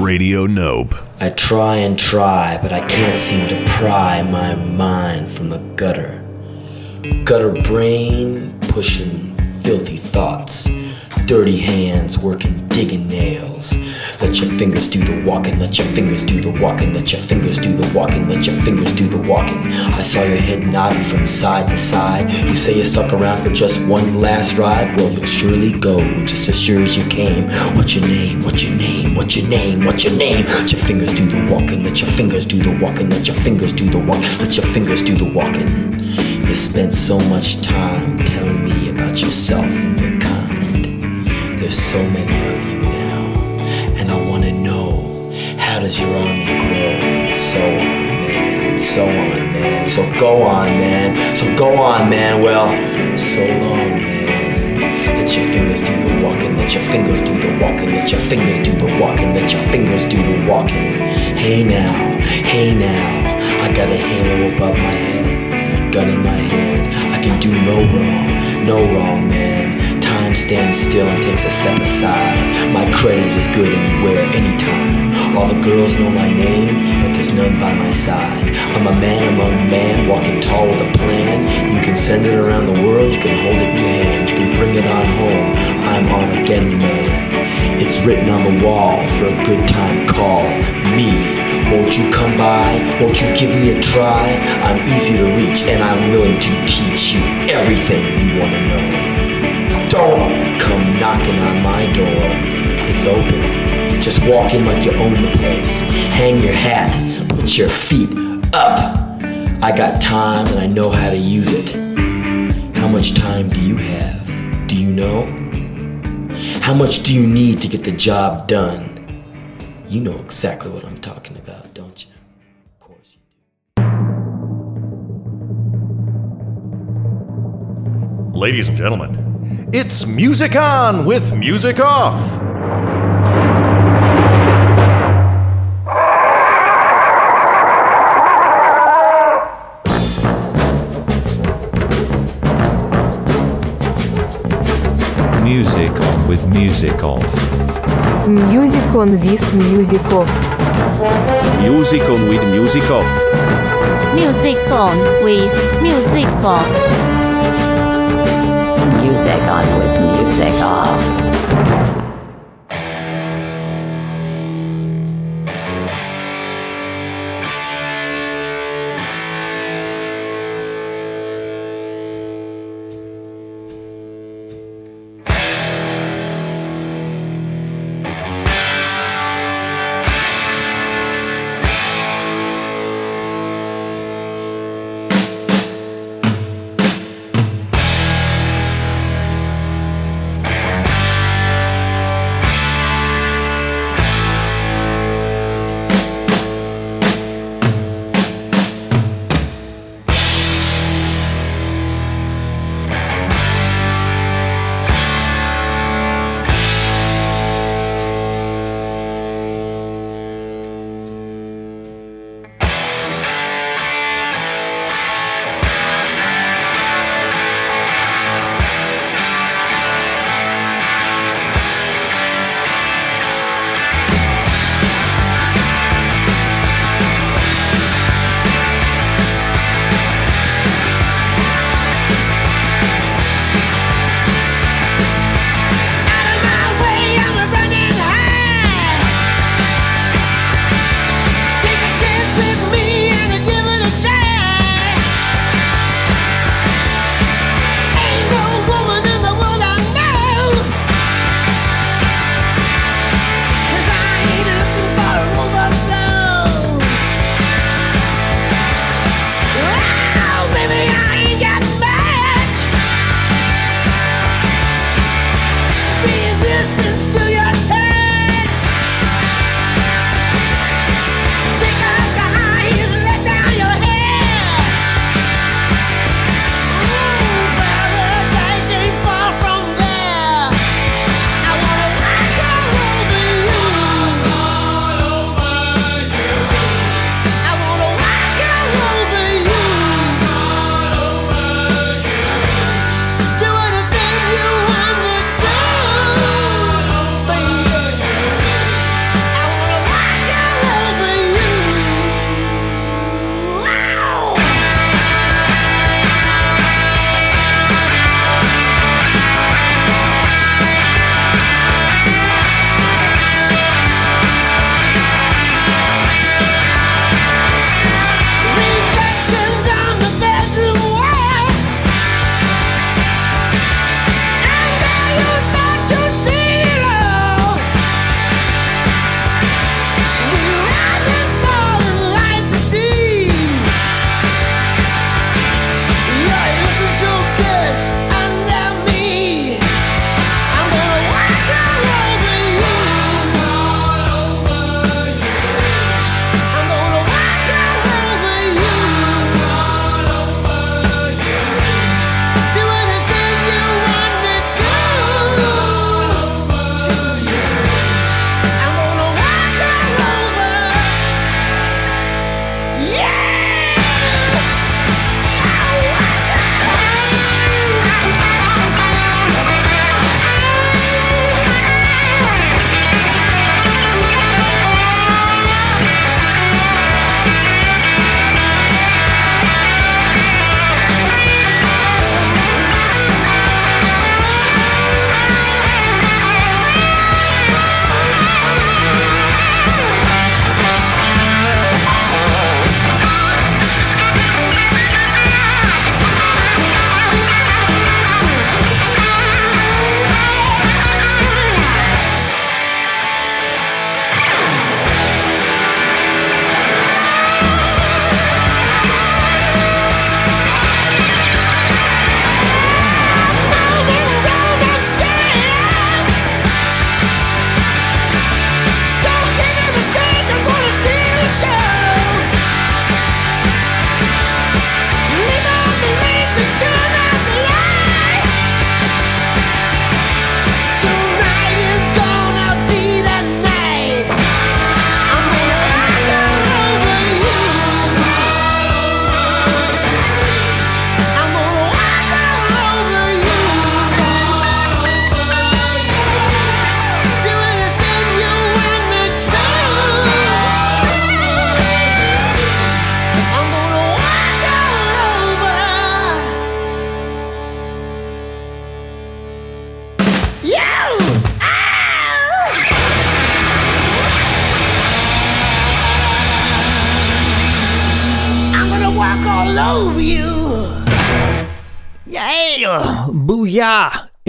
Radio Nope. I try and try, but I can't seem to pry my mind from the gutter. Gutter brain pushing filthy thoughts. Dirty hands working digging nails. Let your fingers do the walking, let your fingers do the walking, let your fingers do the walking, let your fingers do the walking. I saw your head nodding from side to side. You say you stuck around for just one last ride. Well, you'll surely go just as sure as you came. What's your name? What's your name? What's your name? What's your name? Let your fingers do the walking, let your fingers do the walking, let your fingers do the walk, let your fingers do the walking. You spent so much time telling me about yourself and your. There's so many of you now, and I wanna know how does your army grow, and so on, man, and so on, man. So go on, man. So go on, man. Well, so long, man. Let your fingers do the walking. Let your fingers do the walking. Let your fingers do the walking. Let your fingers do the walking. Hey now, hey now. I got a halo above my head and a gun in my hand. I can do no wrong, no wrong, man. Stands still and takes a step aside. My credit is good anywhere, anytime. All the girls know my name, but there's none by my side. I'm a man among men, walking tall with a plan. You can send it around the world, you can hold it in your hand, you can bring it on home. I'm on Armageddon Man. It's written on the wall for a good time call. Me. Won't you come by? Won't you give me a try? I'm easy to reach and I'm willing to teach you everything you want to know. Come knocking on my door. It's open. Just walk in like you own the place. Hang your hat. Put your feet up. I got time and I know how to use it. How much time do you have? Do you know? How much do you need to get the job done? You know exactly what I'm talking about, don't you? Of course you do. Ladies and gentlemen, it's Music On with Music Off. Music on with music off. Music on with music off. Music on with music off. Music on with music off. Music on with music off.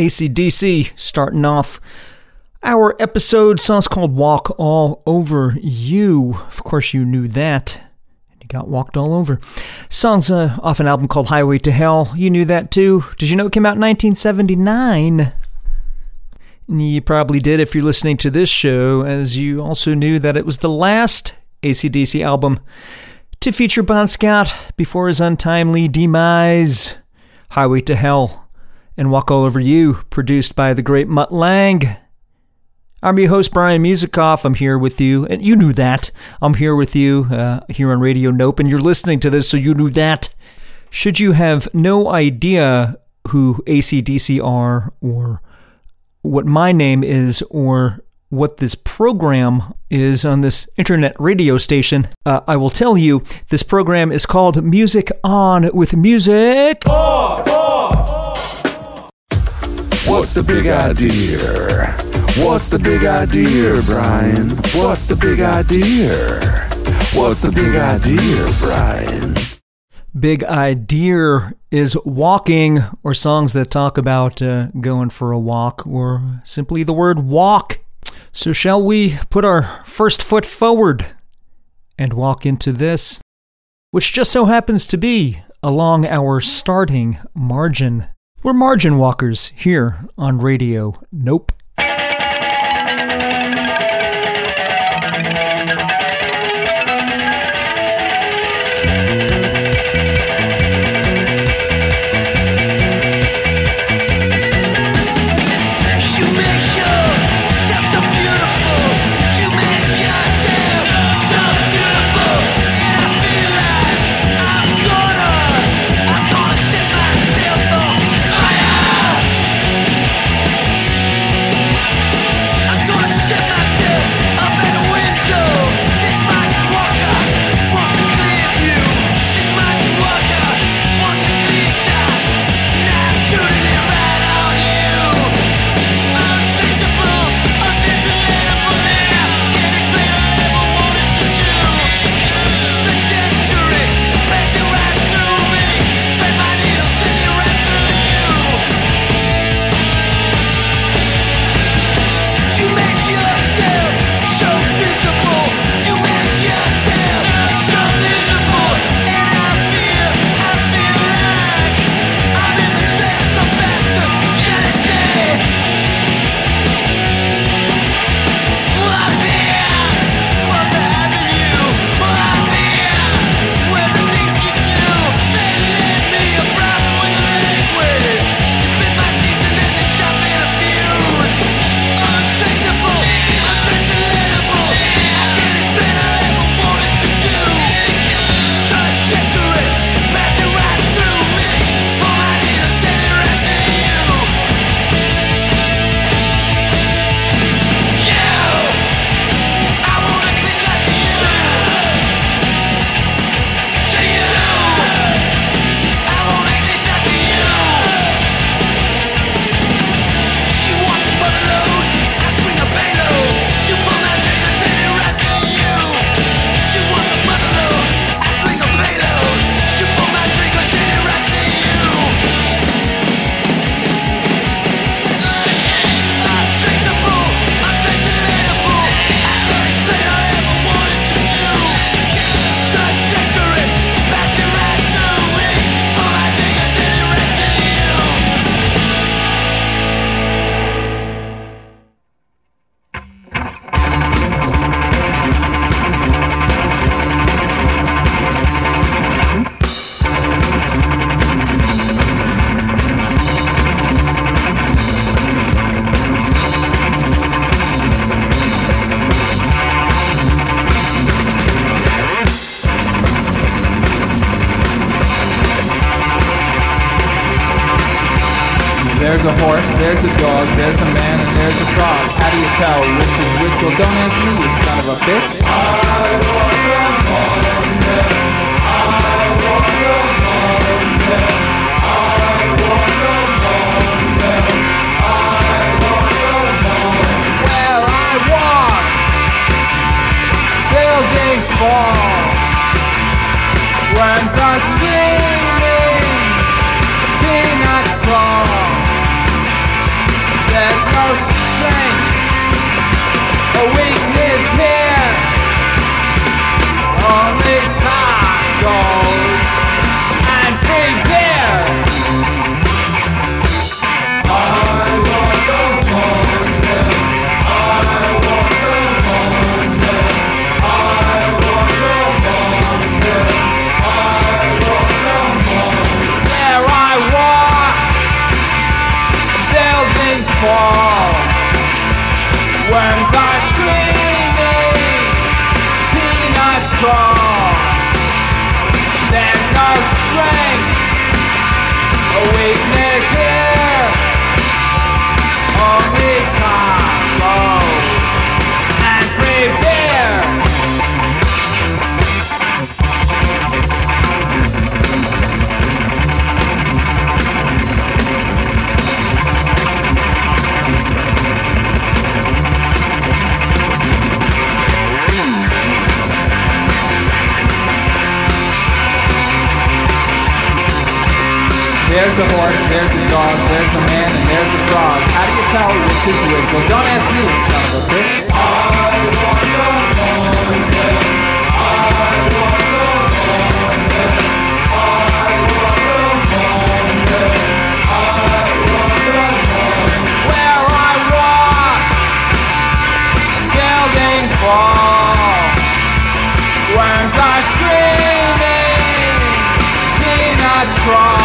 ACDC starting off our episode. Song's called Walk All Over You. Of course, you knew that. You got walked all over. Song's uh, off an album called Highway to Hell. You knew that too. Did you know it came out in 1979? You probably did if you're listening to this show, as you also knew that it was the last ACDC album to feature Bon Scott before his untimely demise. Highway to Hell and Walk All Over You, produced by the great Mutt Lange. I'm your host, Brian Musikoff. I'm here with you, and you knew that. I'm here with you uh, here on Radio Nope, and you're listening to this, so you knew that. Should you have no idea who ACDC are, or what my name is, or what this program is on this internet radio station, uh, I will tell you this program is called Music On with Music. What's the big idea? What's the big idea, Brian? What's the big idea? What's the big idea, Brian? Big idea is walking, or songs that talk about uh, going for a walk, or simply the word walk. So, shall we put our first foot forward and walk into this, which just so happens to be along our starting margin? We're margin walkers here on Radio Nope. There's a horse, there's a dog, there's a man, and there's a frog. How do you tell which is which? Well, don't ask me, you son of a bitch. There's a horse, there's a dog, there's a man, and there's a frog. How do you tell which is which? Well, don't ask me, son of a bitch. Where I walk, buildings fall, worms are screaming, peanuts crawl.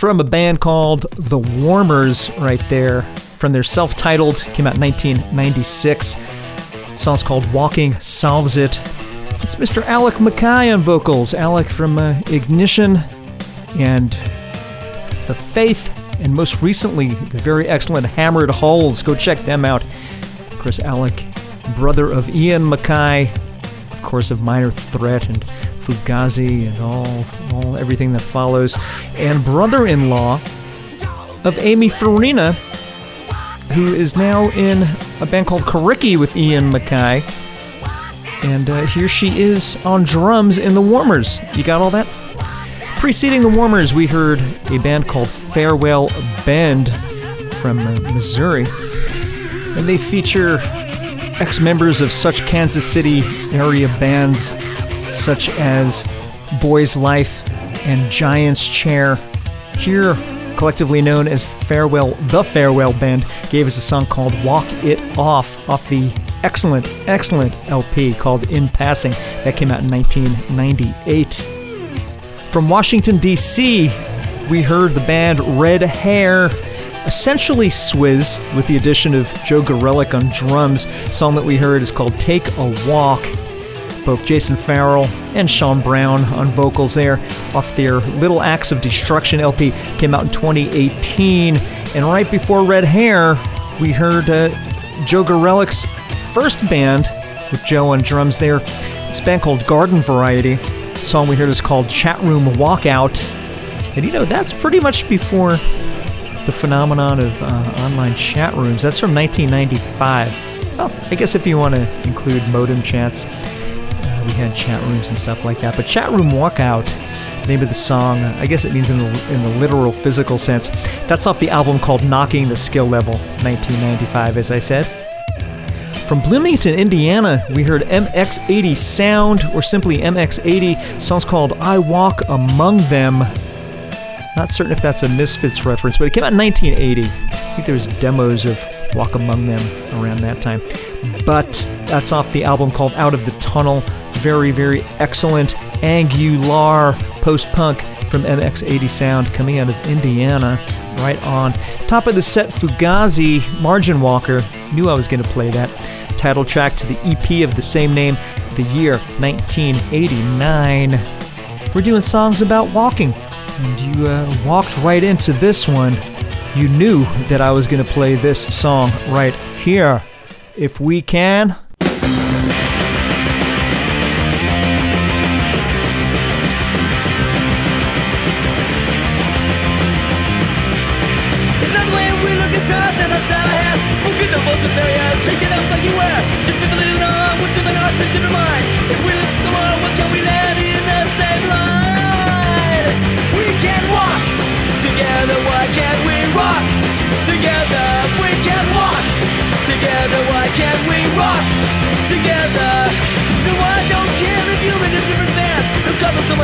From a band called The Warmers, right there. From their self titled, came out in 1996. song's called Walking Solves It. It's Mr. Alec MacKaye on vocals. Alec from uh, Ignition and The Faith, and most recently, the very excellent Hammered Hulls. Go check them out. Course, Alec, brother of Ian MacKaye, of course, of Minor Threat and Fugazi and all, all everything that follows, and brother-in-law of Amy Farina, who is now in a band called Coriky with Ian MacKaye. And uh, here she is on drums in the Warmers. You got all that? Preceding the Warmers, we heard a band called Farewell Bend from uh, Missouri. And they feature ex members of such Kansas City area bands such as Boys Life and Giant's Chair. Here, collectively known as Farewell, the Farewell Bend, gave us a song called Walk It Off off the excellent, excellent LP called In Passing that came out in 1998. From Washington, D.C., we heard the band Red Hare, essentially Swiz, with the addition of Joe Gorelick on drums. The song that we heard is called Take a Walk. Both Jason Farrell and Shawn Brown on vocals there off their Little Acts of Destruction LP came out in 2018. And right before Red Hare, we heard uh, Joe Gorelick's first band with Joe on drums there. A band called Garden Variety. The song we heard is called Chat Room Walkout. And you know, that's pretty much before the phenomenon of uh, online chat rooms. That's from 1995. Well, I guess if you want to include modem chats, we had chat rooms and stuff like that. But Chat Room Walkout, name of the song, I guess it means in the, in the literal physical sense. That's off the album called Knocking the Skill Level, 1995, as I said. From Bloomington, Indiana, we heard MX80 Sound, or simply MX80. Song's called I Walk Among Them. Not certain if that's a Misfits reference, but it came out in 1980. I think there was demos of Walk Among Them around that time. But that's off the album called Out of the Tunnel. Very, very excellent angular post-punk from MX80 Sound coming out of Indiana. Right on. Top of the set, Fugazi, Margin Walker. Knew I was going to play that. Title track to the EP of the same name, the year 1989. We're doing songs about walking and you uh, walked right into this one, you knew that I was going to play this song right here. If we can.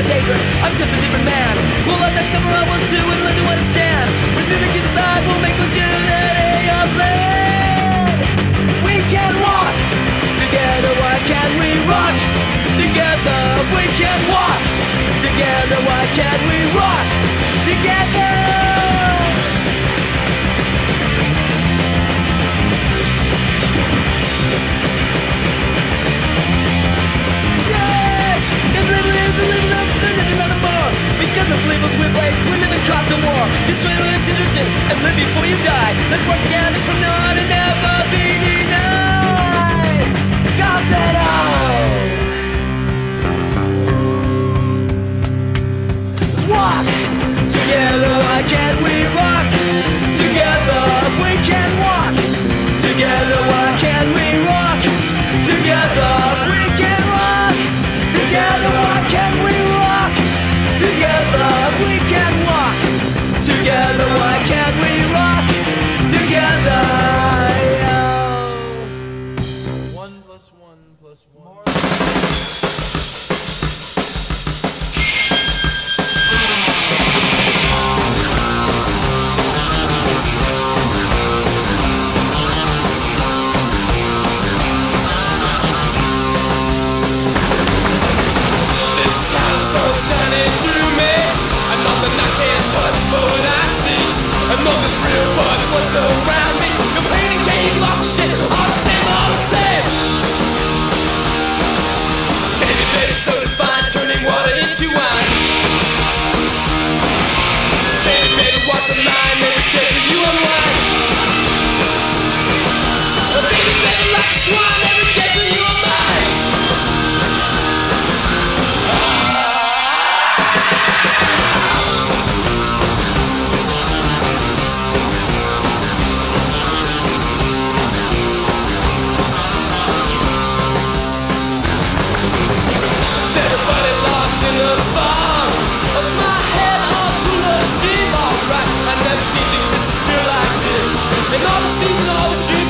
Hatred? I'm just a different man. We'll let that cover up one, two, and learn to understand. When music inside, we'll make legitimate a plan. We can walk together, why can't we rock together? We can walk together, why can't we rock together? Because of labels we place, live in constant war. Destroy the institution and live before you die. Let's again and from now on and never be denied. God said oh Walk together, why can't we rock together? We can walk together, why can't we rock together? We can rock together, We can walk together, why And all the feeling all the dreams,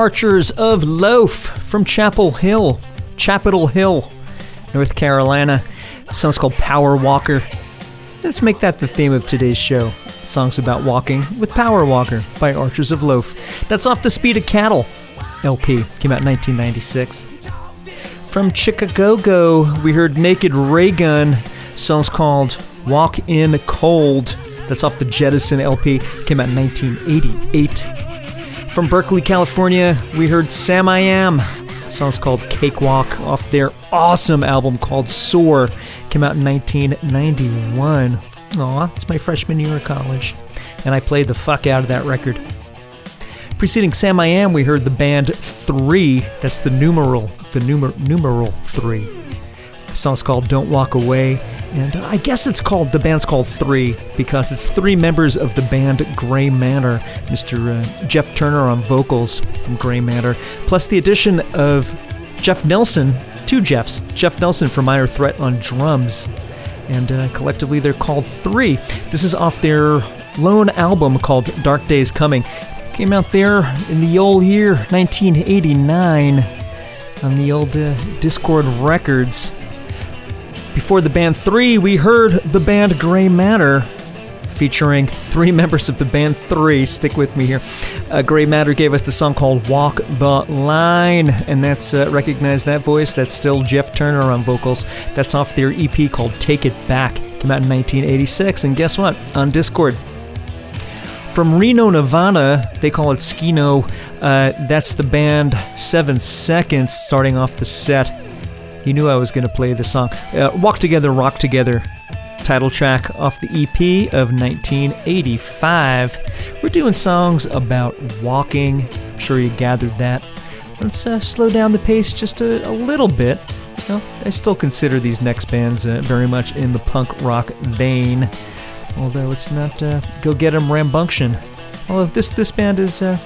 Archers of Loaf from Chapel Hill, Chapel Hill, North Carolina. The song's called Power Walker. Let's make that the theme of today's show. Songs about walking with Power Walker by Archers of Loaf. That's off the Speed of Cattle LP. Came out in 1996. From Chicago, we heard Naked Raygun. Song's called Walk in the Cold. That's off the Jettison LP. Came out in 1988. From Berkeley, California, we heard Samiam. Song's called Cakewalk off their awesome album called Soar. Came out in 1991. Aw, it's my freshman year of college. And I played the fuck out of that record. Preceding Samiam, we heard the band Three. That's the numeral, the numer- numeral three. The song's called Don't Walk Away. And I guess it's called, the band's called Three because it's three members of the band Gray Matter. Mr. Uh, Geoff Turner on vocals from Gray Matter, plus the addition of Jeff Nelson, two Jeffs, Jeff Nelson from Minor Threat on drums. And uh, collectively they're called Three. This is off their lone album called Dark Days Coming. Came out there in the old year 1989 on the old uh, Dischord Records. Before the band Three, we heard the band Gray Matter featuring three members of the band Three. Stick with me here. Uh, Gray Matter gave us the song called Walk the Line, and that's uh, recognize that voice. That's still Geoff Turner on vocals. That's off their EP called Take It Back. Came out in 1986, and guess what? On Dischord, from Reno, Nevada, they call it Skeno. Uh, that's the band Seven Seconds starting off the set. You knew I was going to play the song. Uh, Walk Together, Rock Together, title track off the EP of 1985. We're doing songs about walking. I'm sure you gathered that. Let's uh, slow down the pace just a, a little bit. You know, I still consider these next bands uh, very much in the punk rock vein although it's not uh, go get 'em rambunction. Although this this band is, uh,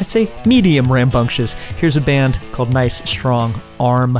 I'd say, medium rambunctious. Here's a band called Nice Strong Arm.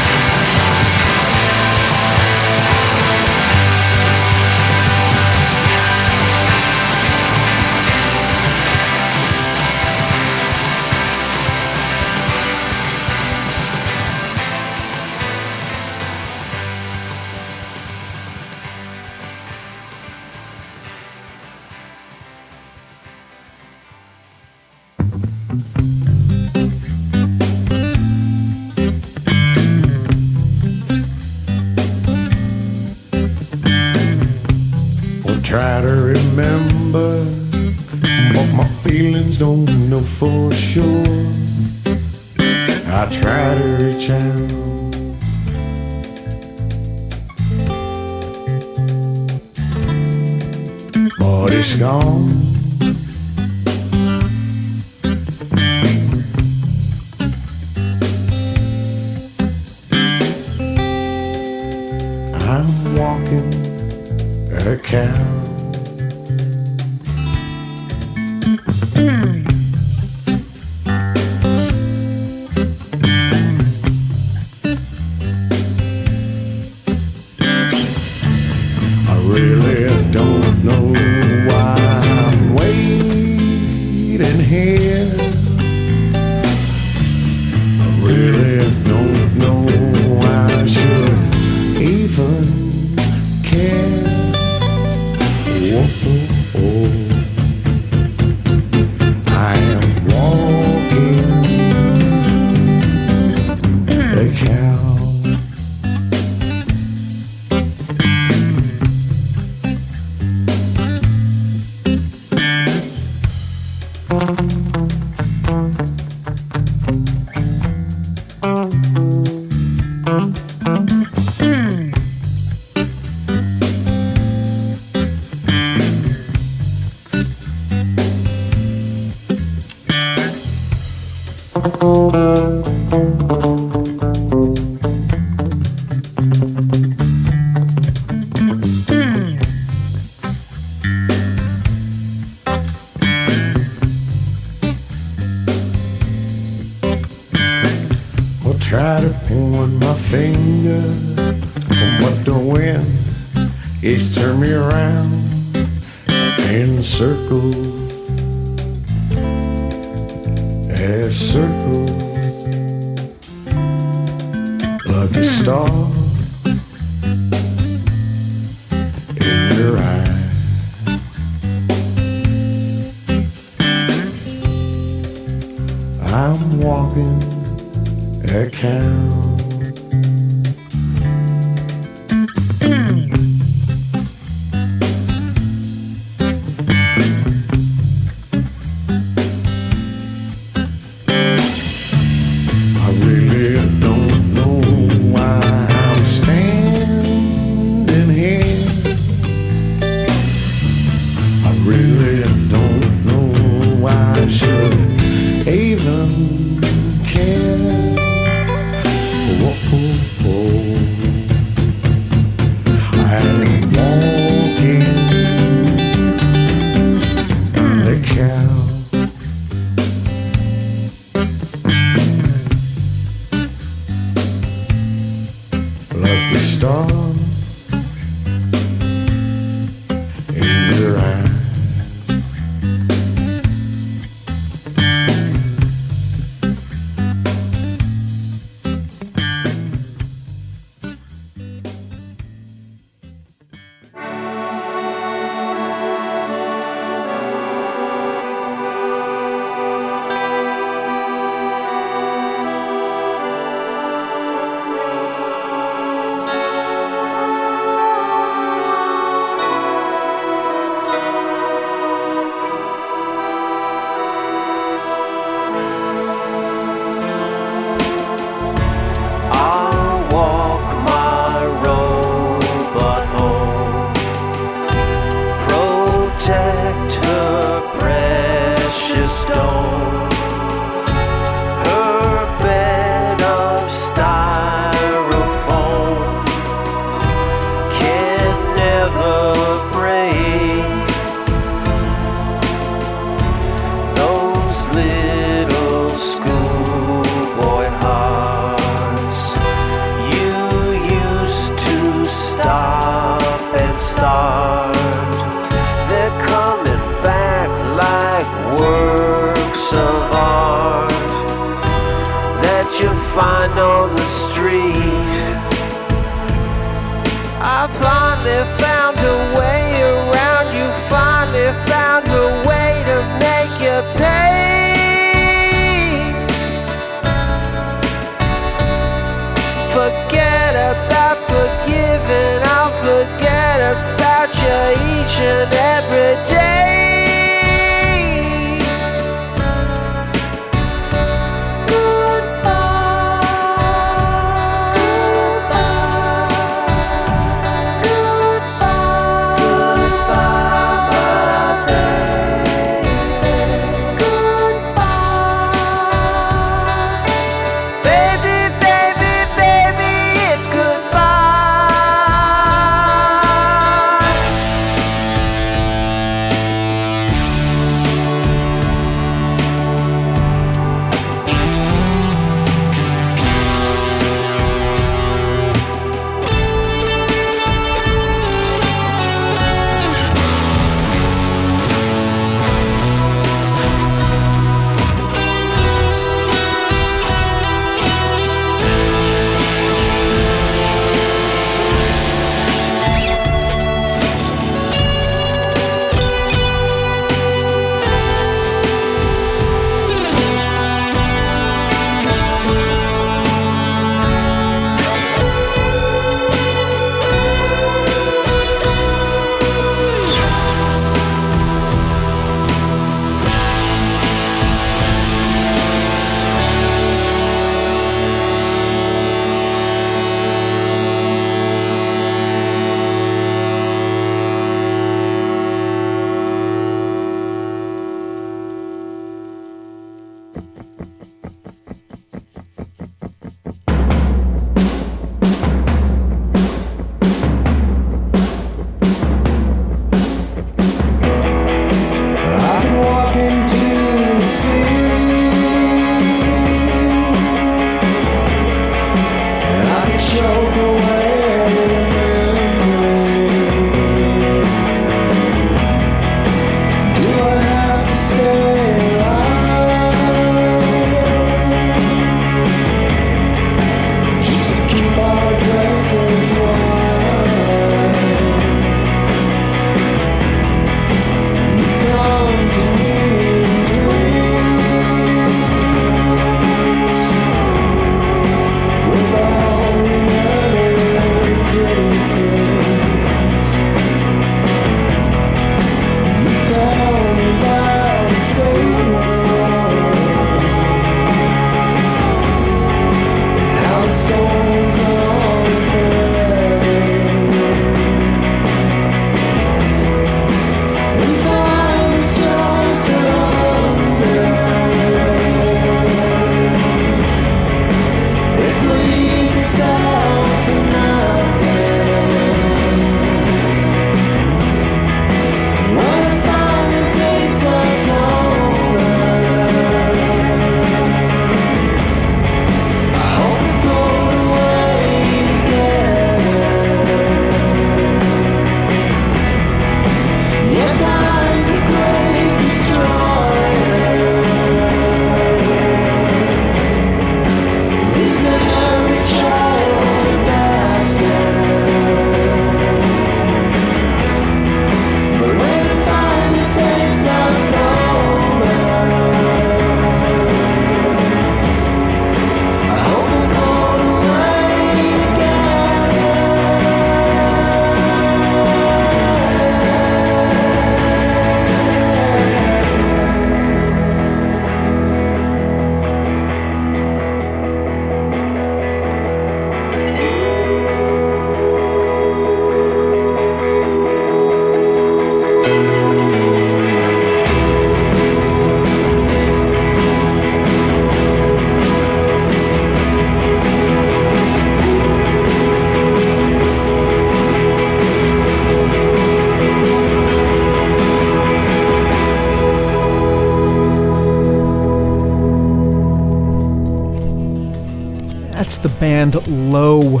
The band Low.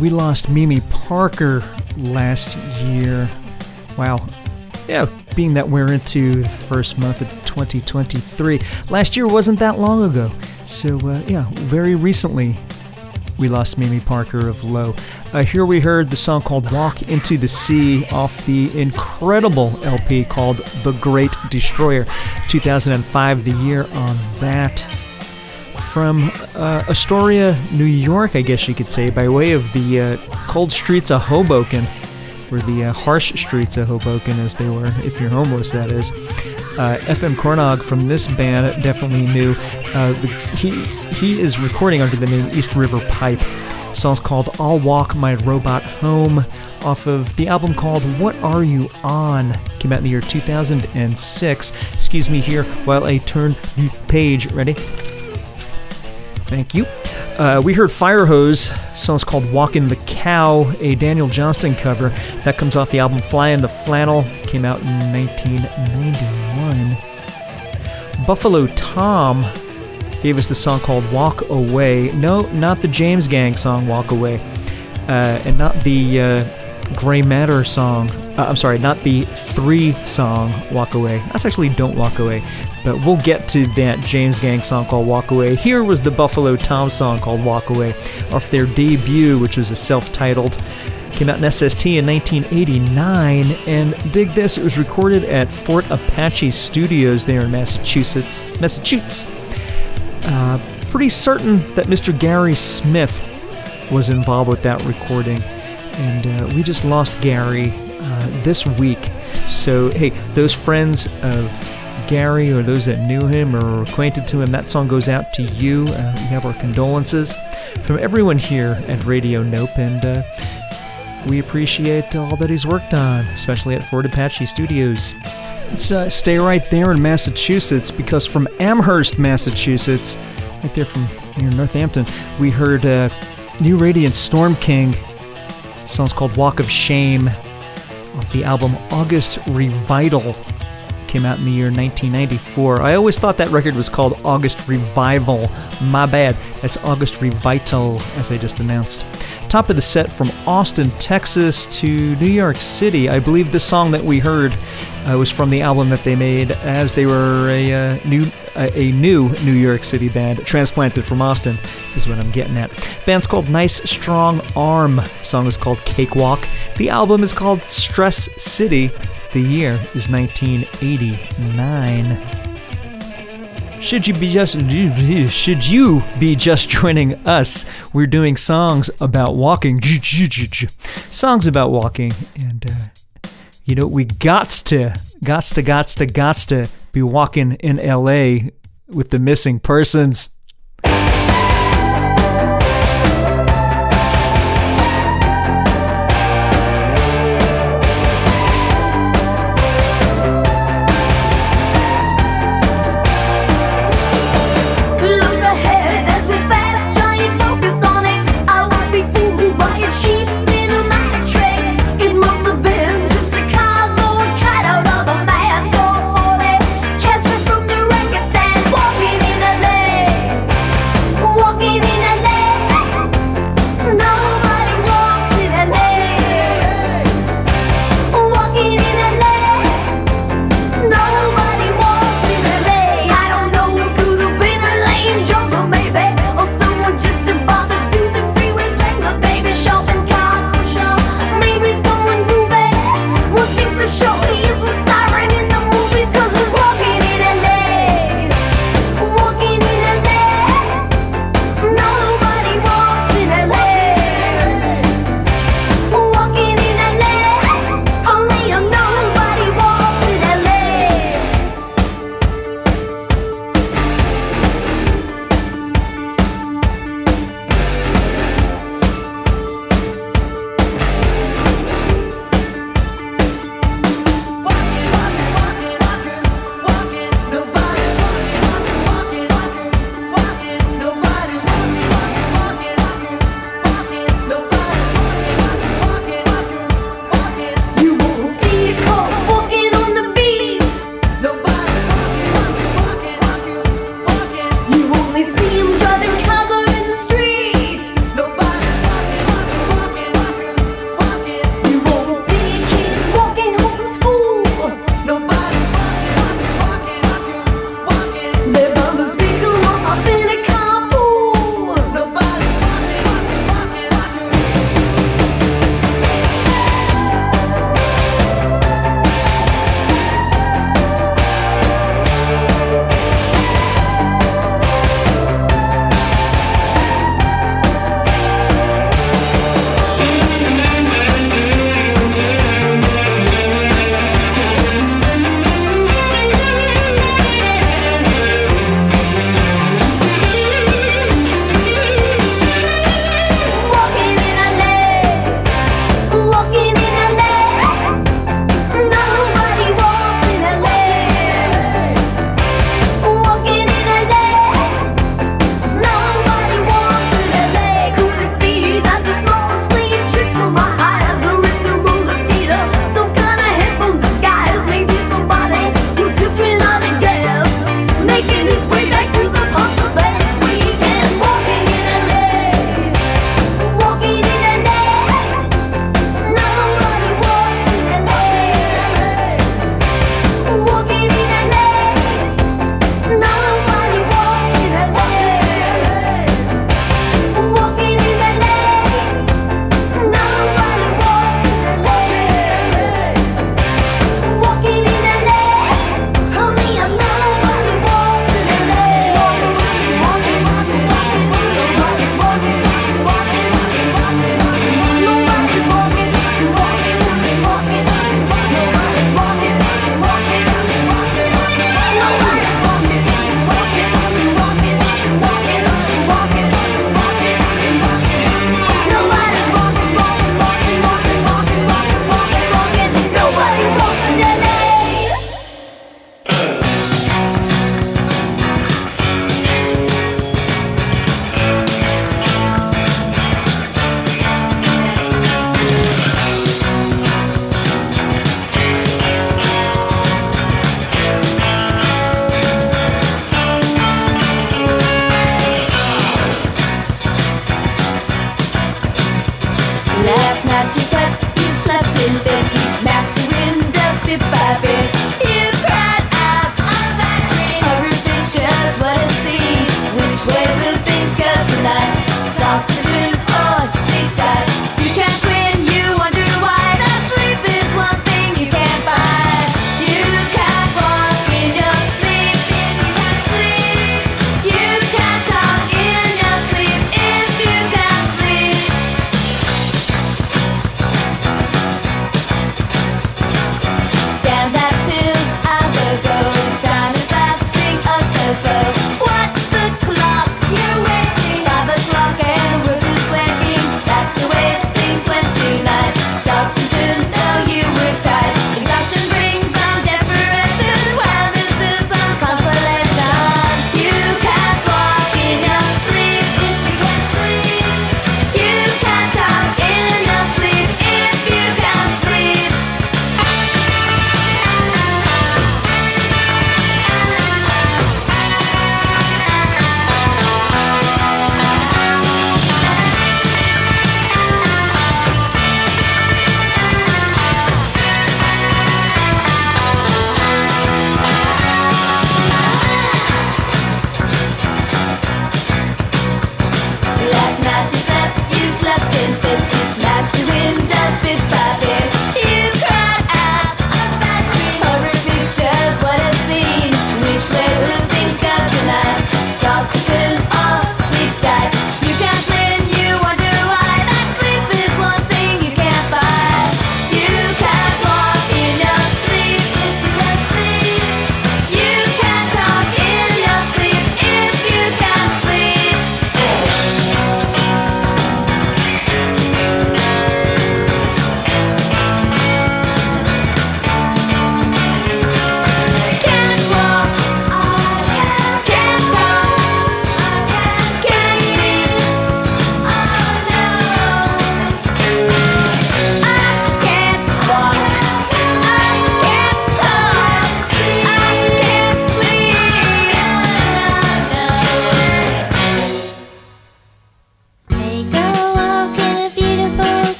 We lost Mimi Parker last year. Wow. Yeah, being that we're into the first month of 2023. Last year wasn't that long ago. So, uh, yeah, very recently we lost Mimi Parker of Low. Uh, here we heard the song called Walk Into the Sea off the incredible LP called The Great Destroyer, 2005, the year on that. From uh, Astoria, New York, I guess you could say, by way of the uh, cold streets of Hoboken, or the uh, harsh streets of Hoboken, as they were, if you're homeless, that is. Uh, FM Cornog from this band definitely knew. Uh, the, he he is recording under the name East River Pipe. The song's called "I'll Walk My Robot Home" off of the album called "What Are You On?" Came out in the year 2006. Excuse me here while I turn the page. Ready? Thank you. Uh, we heard Firehose, song's called Walking the Cow, a Daniel Johnston cover. That comes off the album Flyin' the Flannel, came out in 1991. Buffalo Tom gave us the song called Walk Away. No, not the James Gang song Walk Away, uh, and not the uh, Gray Matter song. Uh, I'm sorry, not the Three song Walk Away. That's actually Don't Walk Away. But we'll get to that James Gang song called Walk Away. Here was the Buffalo Tom song called Walk Away off their debut, which was a self titled. Came out in SST in 1989. And dig this, it was recorded at Fort Apache Studios there in Massachusetts. Massachusetts. Uh, pretty certain that Mr. Gary Smith was involved with that recording. And uh, we just lost Gary this week. So, hey, those friends of Gary or those that knew him or acquainted to him, that song goes out to you. Uh, we have our condolences from everyone here at Radio Nope, and uh, we appreciate all that he's worked on, especially at Fort Apache Studios. Let's uh, stay right there in Massachusetts because from Amherst, Massachusetts, right there from near Northampton, we heard uh, New Radiant Storm King. The song's called Walk of Shame off the album August Revital came out in the year 1994. I always thought that record was called August Revival. My bad. That's August Revital, as I just announced. Top of the set from Austin, Texas to New York City. I believe the song that we heard uh, was from the album that they made as they were a uh, new a, new New York City band transplanted from Austin. Is what I'm getting at. Band's called Nice Strong Arm. Song is called Cakewalk. The album is called Stress City. The year is 1989. Should you be just should you be just joining us? We're doing songs about walking, songs about walking, and uh, you know we gots to, gots to, gots to, gots to be walking in L.A. with the missing persons.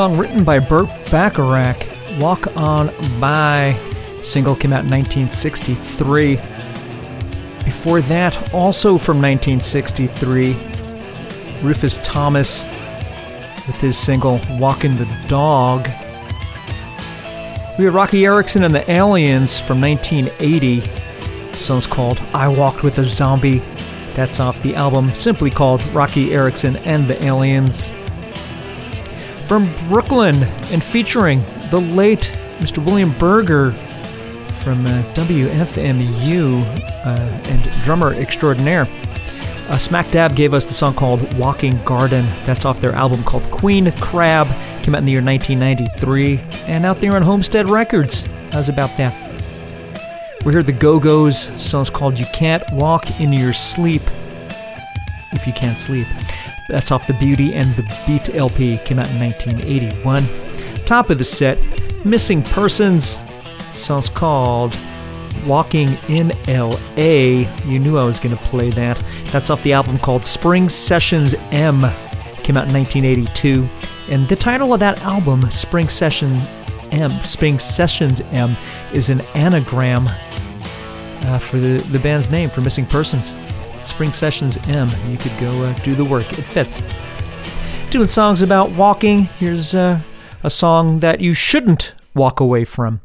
song written by Burt Bacharach, Walk On By. Single came out in 1963. Before that, also from 1963, Rufus Thomas with his single Walking the Dog. We have Roky Erickson and the Aliens from 1980. Song's called I Walked with a Zombie. That's off the album simply called Roky Erickson and the Aliens. From Brooklyn and featuring the late Mr. William Berger from uh, WFMU uh, and drummer extraordinaire. Uh, Smack Dab gave us the song called Walking Garden. That's off their album called Queen Crab. Came out in the year 1993 and out there on Homestead Records. How's about that? We heard the Go Go's. Song's called You Can't Walk in Your Sleep If You Can't Sleep. That's off the Beauty and the Beat LP. Came out in 1981. Top of the set, Missing Persons. Song's called Walking in LA. You knew I was going to play that. That's off the album called Spring Sessions M. Came out in 1982. And the title of that album, Spring Session M, Spring Sessions M, is an anagram uh, for the, the band's name for Missing Persons. Spring Sessions M. You could go uh, do the work. It fits. Doing songs about walking. Here's uh, a song that you shouldn't walk away from.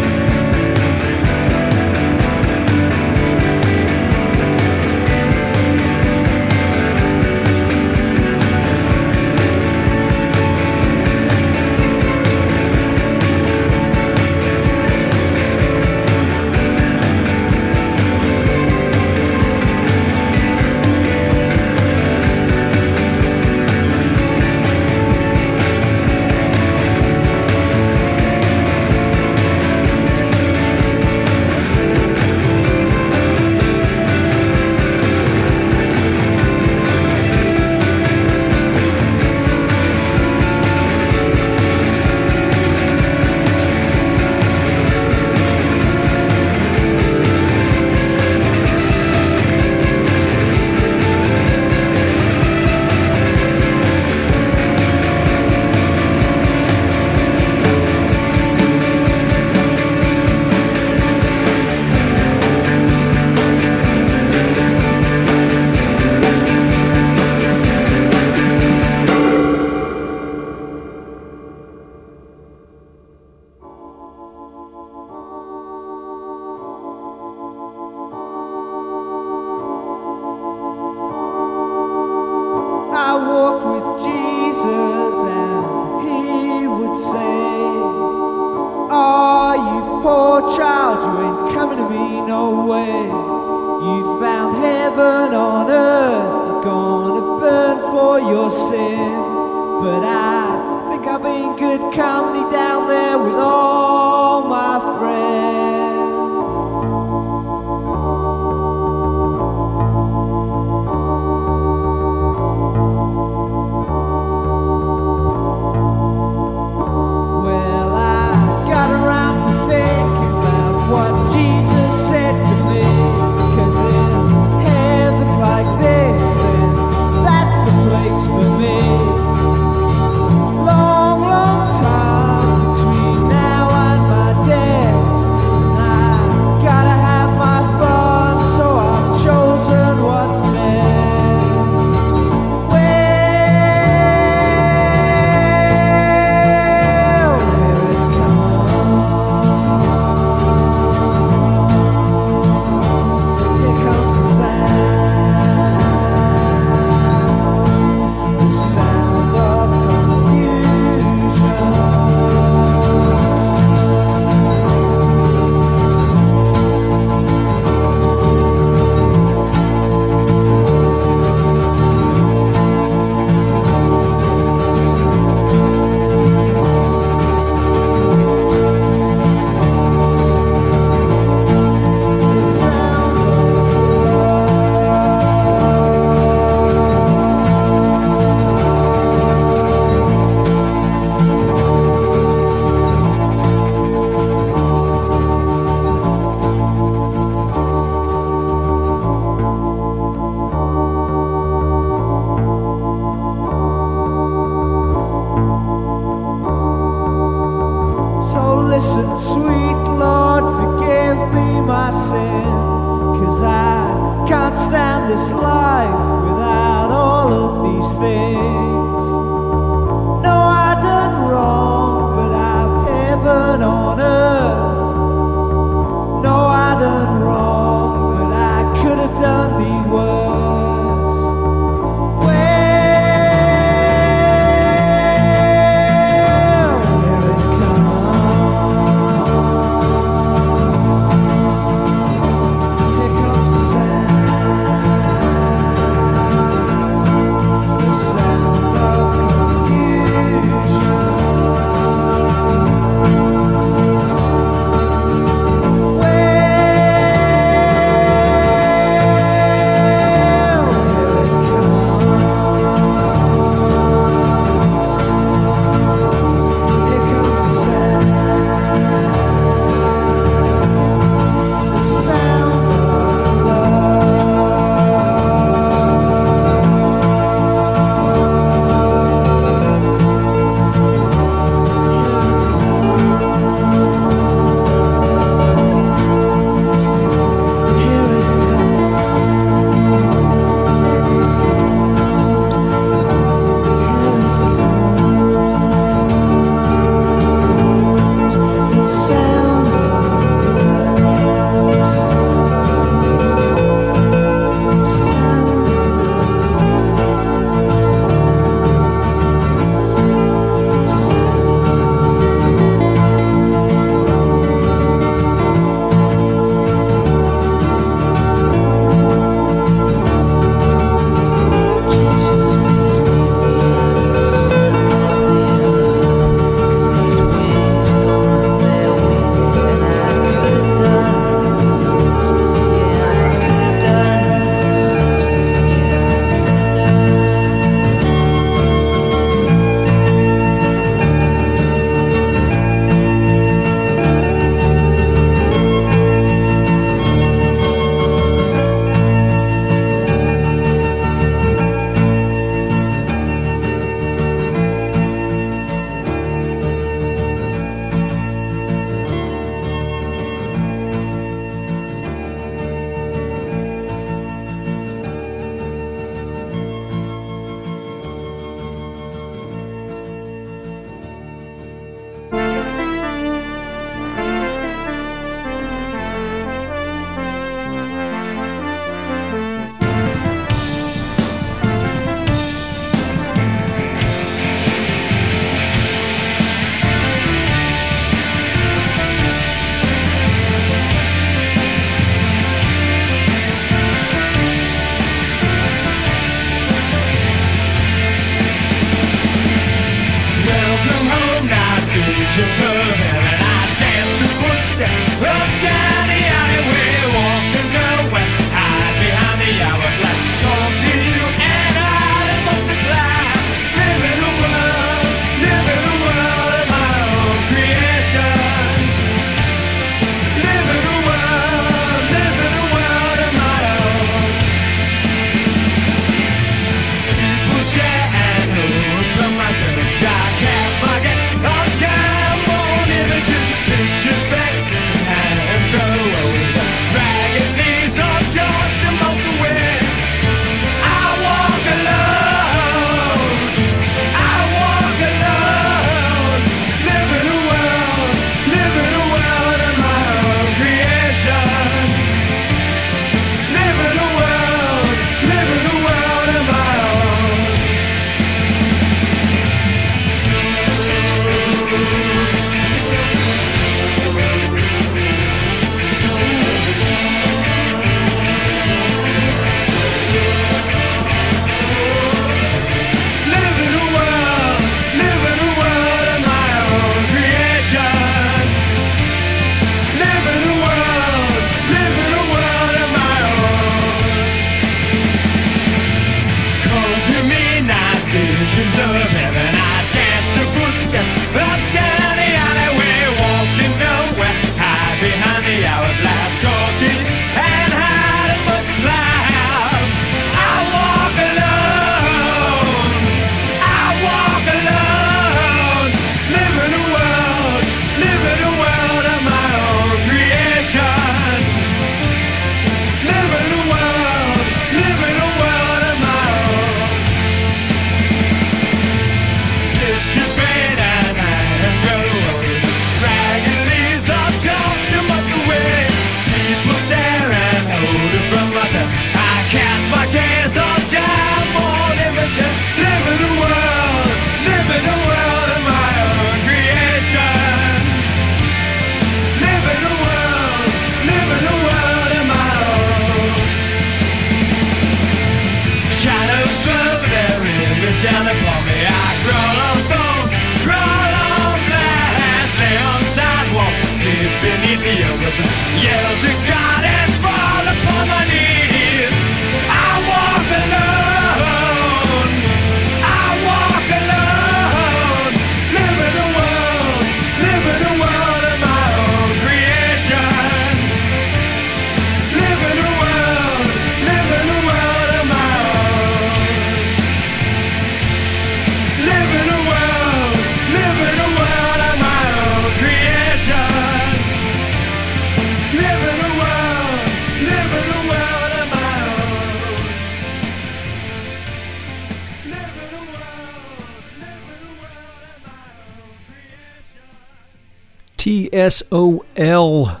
TSOL.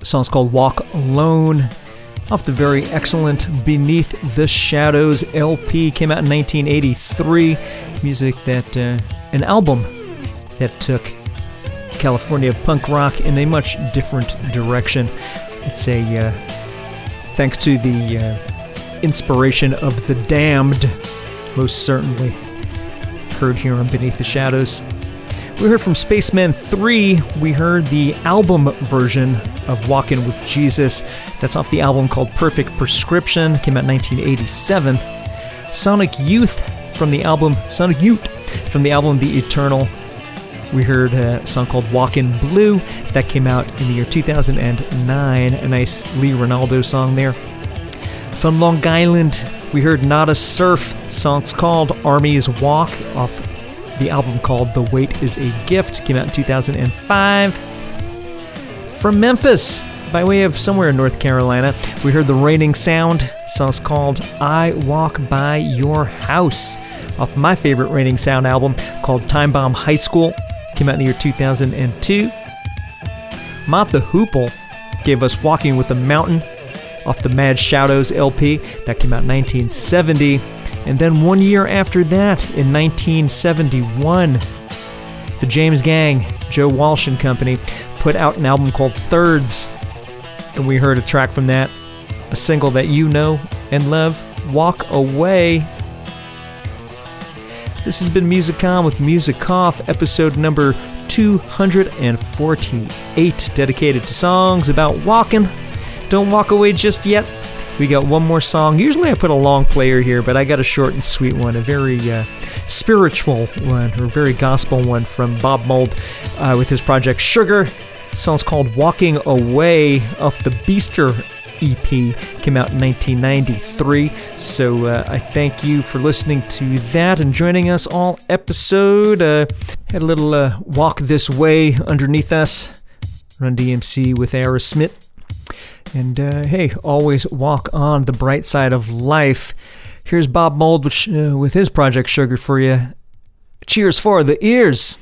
The song's called Walk Alone. Off the very excellent Beneath the Shadows LP, came out in 1983. Music that, uh, an album that took California punk rock in a much different direction. It's a, uh, thanks to the uh, inspiration of The Damned, most certainly. Heard here on Beneath the Shadows. We heard from Spacemen 3. We heard the album version of Walking with Jesus. That's off the album called Perfect Prescription. Came out in 1987. Sonic Youth from the album Sonic Youth from the album The Eternal. We heard a song called Walkin' Blue that came out in the year 2009. A nice Lee Ranaldo song there. From Long Island, we heard Not a Surf. Song's called Armies Walk off the album called The Wait is a Gift. Came out in 2005. From Memphis, by way of somewhere in North Carolina, we heard The Reigning Sound. Song's called I Walk By Your House off my favorite Reigning Sound album called Time Bomb High School. Came out in the year 2002. Mott the Hoople gave us Walking with the Mountain off the Mad Shadows LP. That came out in 1970. And then one year after that, in 1971, the James Gang, Joe Walsh and Company, put out an album called Thirds. And we heard a track from that, a single that you know and love, Walk Away. This has been Musicom with Music Off, episode number 248, dedicated to songs about walking. Don't walk away just yet. We got one more song. Usually I put a long player here, but I got a short and sweet one, a very uh, spiritual one, or very gospel one from Bob Mould uh, with his project Sugar. Song's called Walking Away off the Beaster EP. Came out in 1993. So uh, I thank you for listening to that and joining us all episode. Uh, had a little uh, walk this way underneath us. Run DMC with Aerosmith. And uh, hey, always walk on the bright side of life. Here's Bob Mould which, uh, with his project Sugar for you. Cheers for the ears.